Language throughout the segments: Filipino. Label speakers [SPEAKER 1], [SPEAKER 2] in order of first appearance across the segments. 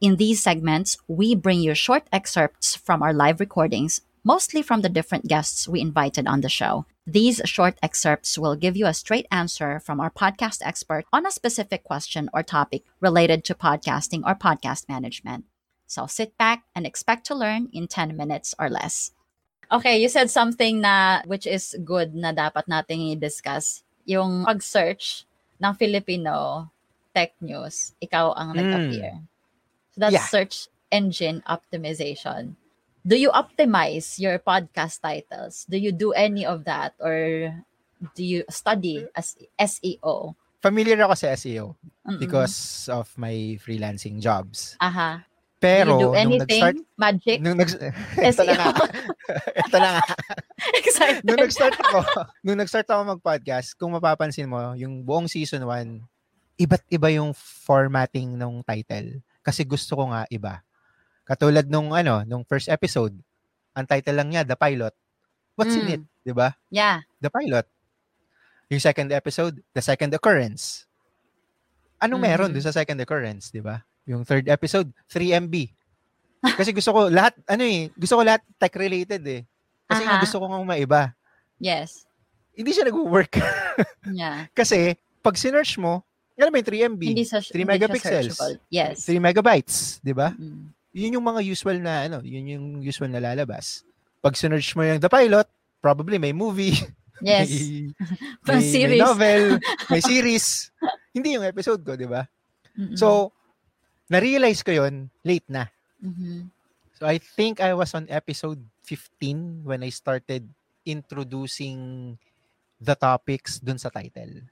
[SPEAKER 1] In these segments, we bring you short excerpts from our live recordings, mostly from the different guests we invited on the show. These short excerpts will give you a straight answer from our podcast expert on a specific question or topic related to podcasting or podcast management. So sit back and expect to learn in 10 minutes or less. Okay, you said something na which is good na dapat nating i-discuss. Yung pag-search ng Filipino tech news, ikaw ang nag-appear. Hmm. That's
[SPEAKER 2] Yeah.
[SPEAKER 1] search engine optimization. Do you optimize your podcast titles? Do you do any of that or do you study as E SEO?
[SPEAKER 2] Familiar ako sa SEO
[SPEAKER 1] Mm-mm.
[SPEAKER 2] because of my freelancing jobs.
[SPEAKER 1] aha.
[SPEAKER 2] Pero
[SPEAKER 1] do you do
[SPEAKER 2] nung
[SPEAKER 1] anything
[SPEAKER 2] nag-start
[SPEAKER 1] magic?
[SPEAKER 2] nung nag ito na nga. ito na nga.
[SPEAKER 1] Excited.
[SPEAKER 2] Nung nag-start ako, nung nag-start ako mag-podcast, kung mapapansin mo, yung buong season 1, iba't iba yung formatting ng title. Kasi gusto ko nga iba. Katulad nung ano, nung first episode, ang title lang niya, The Pilot. What's in
[SPEAKER 1] Mm.
[SPEAKER 2] it? 'Di ba?
[SPEAKER 1] yeah.
[SPEAKER 2] The Pilot. Yung second episode, The Second Occurrence. Anong meron
[SPEAKER 1] Mhm.
[SPEAKER 2] doon sa second occurrence, 'di ba? Yung third episode, 3MB. Kasi gusto ko lahat ano eh, gusto ko lahat tech related eh. Kasi
[SPEAKER 1] Aha.
[SPEAKER 2] gusto ko nga maiba.
[SPEAKER 1] Yes.
[SPEAKER 2] Hindi siya nag-work.
[SPEAKER 1] Yeah.
[SPEAKER 2] Kasi pag sinearch mo, alam mo yung 3MB,
[SPEAKER 1] Hindi sa
[SPEAKER 2] 3
[SPEAKER 1] hindi
[SPEAKER 2] megapixels.
[SPEAKER 1] Yes.
[SPEAKER 2] 3 megabytes, 'di ba?
[SPEAKER 1] Mm.
[SPEAKER 2] Yun yung mga usual na ano, yun yung usual na lalabas. Pag sinearch mo yung The Pilot, probably may movie,
[SPEAKER 1] Yes.
[SPEAKER 2] may, may,
[SPEAKER 1] series.
[SPEAKER 2] may novel, may series. Hindi yung episode ko, di ba? So, na-realize ko yon late na.
[SPEAKER 1] Mhm.
[SPEAKER 2] So, I think I was on episode 15 when I started introducing the topics dun sa title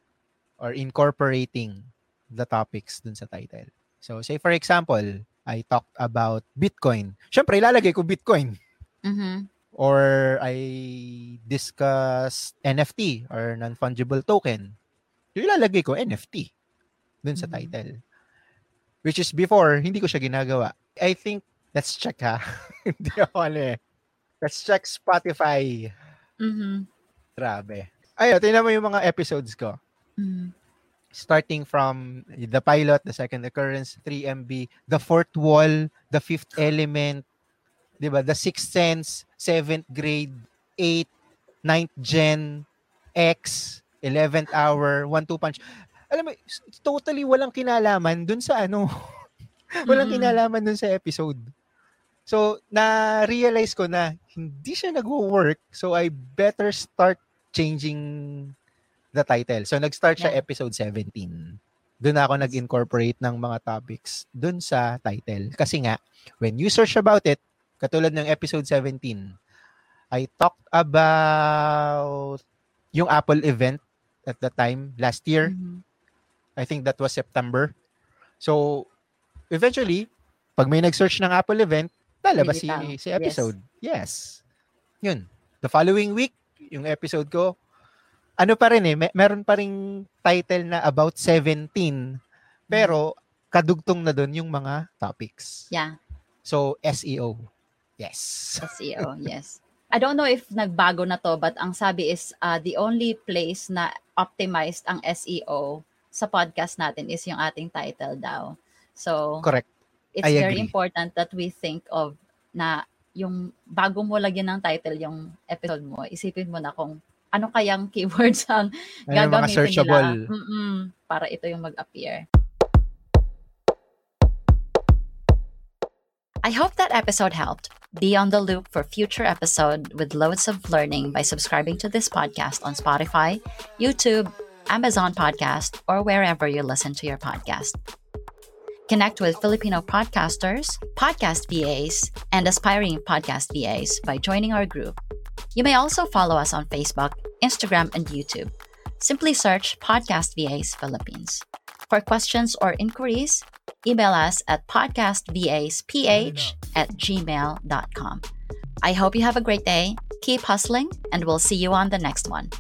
[SPEAKER 2] or incorporating the topics dun sa title. So, say for example, I talked about Bitcoin. Siyempre, ilalagay ko Bitcoin.
[SPEAKER 1] Mhm.
[SPEAKER 2] or I discuss NFT or non-fungible token, yung ilalagay ko NFT dun sa
[SPEAKER 1] Mhm.
[SPEAKER 2] title. Which is before, hindi ko siya ginagawa. I think, let's check ha. hindi ako ano eh. Let's check Spotify.
[SPEAKER 1] Mhm.
[SPEAKER 2] Grabe. Ayun, tingnan mo yung mga episodes ko.
[SPEAKER 1] Mhm.
[SPEAKER 2] Starting from the pilot, the second occurrence, 3MB, the fourth wall, the fifth element, 'di ba? The sixth sense, seventh grade, 8, ninth gen, X, 11th hour, 1-2 punch. Alam mo, totally walang kinalaman dun sa ano. walang
[SPEAKER 1] Mm-mm.
[SPEAKER 2] kinalaman dun sa episode. So, na-realize ko na hindi siya nagwo-work. So, I better start changing the title. So, nag-start siya
[SPEAKER 1] Yeah.
[SPEAKER 2] episode 17. Doon ako nag-incorporate ng mga topics dun sa title. Kasi nga, when you search about it, katulad ng episode 17, I talked about yung Apple event at the time last year.
[SPEAKER 1] Mhm.
[SPEAKER 2] I think that was September. So, eventually, pag may nag-search ng Apple event, lalabas si, si episode. Yes. Yun. The following week, yung episode ko, ano pa rin eh, may, meron pa rin title na about 17, pero kadugtong na doon yung mga topics.
[SPEAKER 1] Yeah.
[SPEAKER 2] So, SEO. Yes.
[SPEAKER 1] SEO, yes. I don't know if nagbago na to, but ang sabi is uh, the only place na optimized ang SEO sa podcast natin is yung ating title daw. So,
[SPEAKER 2] Correct.
[SPEAKER 1] it's
[SPEAKER 2] I
[SPEAKER 1] very
[SPEAKER 2] agree.
[SPEAKER 1] important that we think of na yung bago mo lagyan ng title yung episode mo, isipin mo na kung ano kayang keywords ang
[SPEAKER 2] Ano
[SPEAKER 1] gagamitin nila Mm-mm, para ito yung mag-appear. I hope that episode helped. Be on the loop for future episode with loads of learning by subscribing to this podcast on Spotify, YouTube, Amazon Podcast, or wherever you listen to your podcast. Connect with Filipino podcasters, podcast VAs, and aspiring podcast VAs by joining our group. You may also follow us on Facebook, Instagram, and YouTube. Simply search Podcast VAs Philippines. For questions or inquiries, email us at podcastvasph at gmail.com. I hope you have a great day, keep hustling, and we'll see you on the next one.